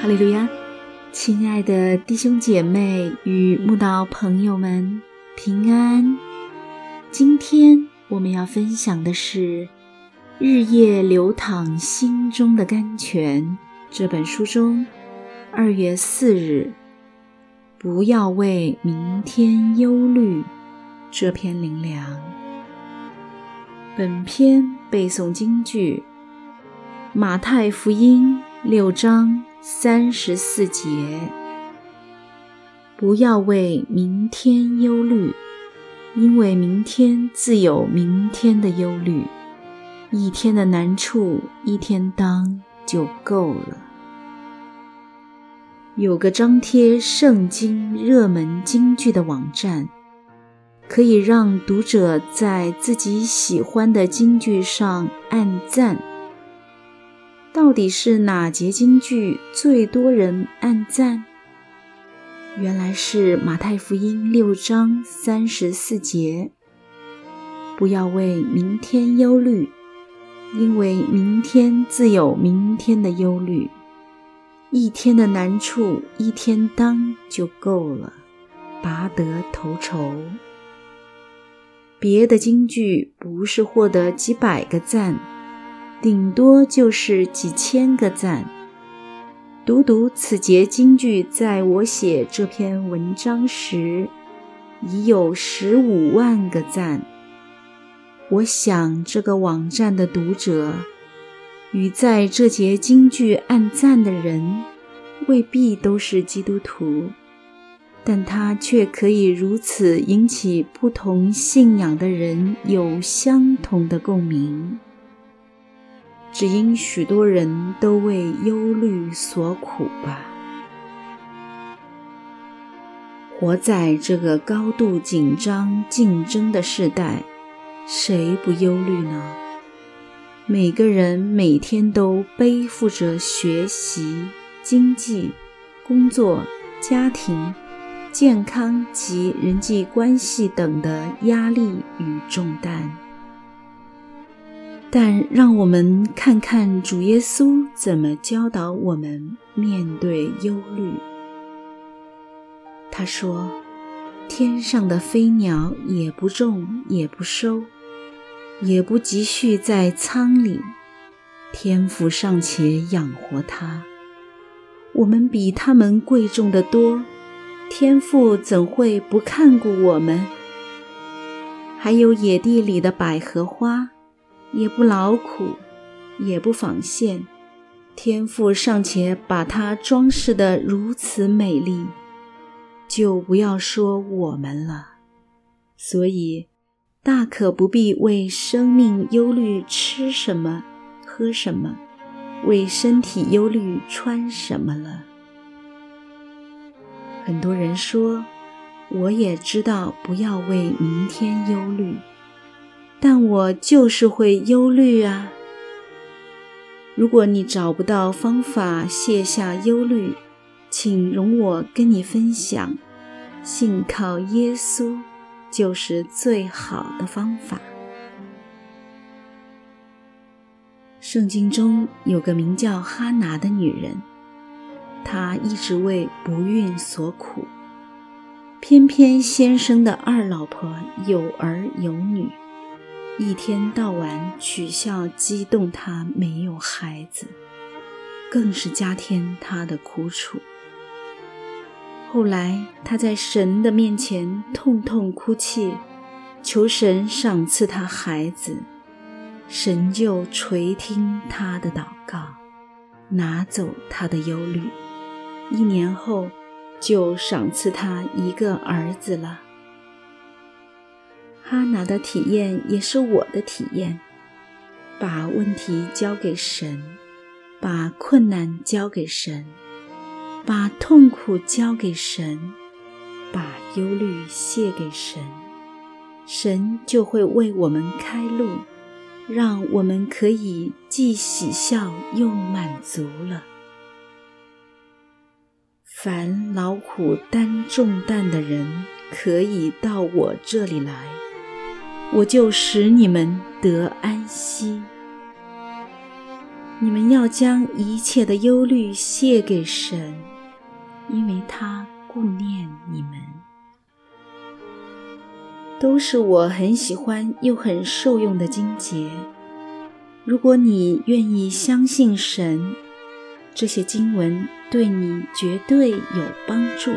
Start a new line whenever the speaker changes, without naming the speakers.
哈利路亚，亲爱的弟兄姐妹与慕道朋友们，平安！今天我们要分享的是《日夜流淌心中的甘泉》这本书中二月四日“不要为明天忧虑”这篇灵粮。本篇背诵京剧《马太福音》六章。三十四节，不要为明天忧虑，因为明天自有明天的忧虑。一天的难处，一天当就够了。有个张贴圣经热门金句的网站，可以让读者在自己喜欢的金句上按赞。到底是哪节经句最多人按赞？原来是马太福音六章三十四节。不要为明天忧虑，因为明天自有明天的忧虑。一天的难处，一天当就够了，拔得头筹。别的经句不是获得几百个赞。顶多就是几千个赞。读读此节金句，在我写这篇文章时，已有十五万个赞。我想，这个网站的读者与在这节金句按赞的人，未必都是基督徒，但他却可以如此引起不同信仰的人有相同的共鸣。只因许多人都为忧虑所苦吧。活在这个高度紧张、竞争的时代，谁不忧虑呢？每个人每天都背负着学习、经济、工作、家庭、健康及人际关系等的压力与重担。但让我们看看主耶稣怎么教导我们面对忧虑。他说：“天上的飞鸟也不种，也不收，也不积蓄在仓里，天父尚且养活它，我们比他们贵重的多，天父怎会不看顾我们？还有野地里的百合花。”也不劳苦，也不纺线，天父尚且把它装饰得如此美丽，就不要说我们了。所以，大可不必为生命忧虑吃什么、喝什么，为身体忧虑穿什么了。很多人说，我也知道不要为明天忧虑。但我就是会忧虑啊！如果你找不到方法卸下忧虑，请容我跟你分享：信靠耶稣就是最好的方法。圣经中有个名叫哈拿的女人，她一直为不孕所苦，偏偏先生的二老婆有儿有女。一天到晚取笑、激动他没有孩子，更是加添他的苦楚。后来他在神的面前痛痛哭泣，求神赏赐他孩子，神就垂听他的祷告，拿走他的忧虑。一年后，就赏赐他一个儿子了。哈拿的体验也是我的体验，把问题交给神，把困难交给神，把痛苦交给神，把忧虑卸给神，神就会为我们开路，让我们可以既喜笑又满足了。凡劳苦担重担的人，可以到我这里来。我就使你们得安息。你们要将一切的忧虑卸给神，因为他顾念你们。都是我很喜欢又很受用的经节。如果你愿意相信神，这些经文对你绝对有帮助。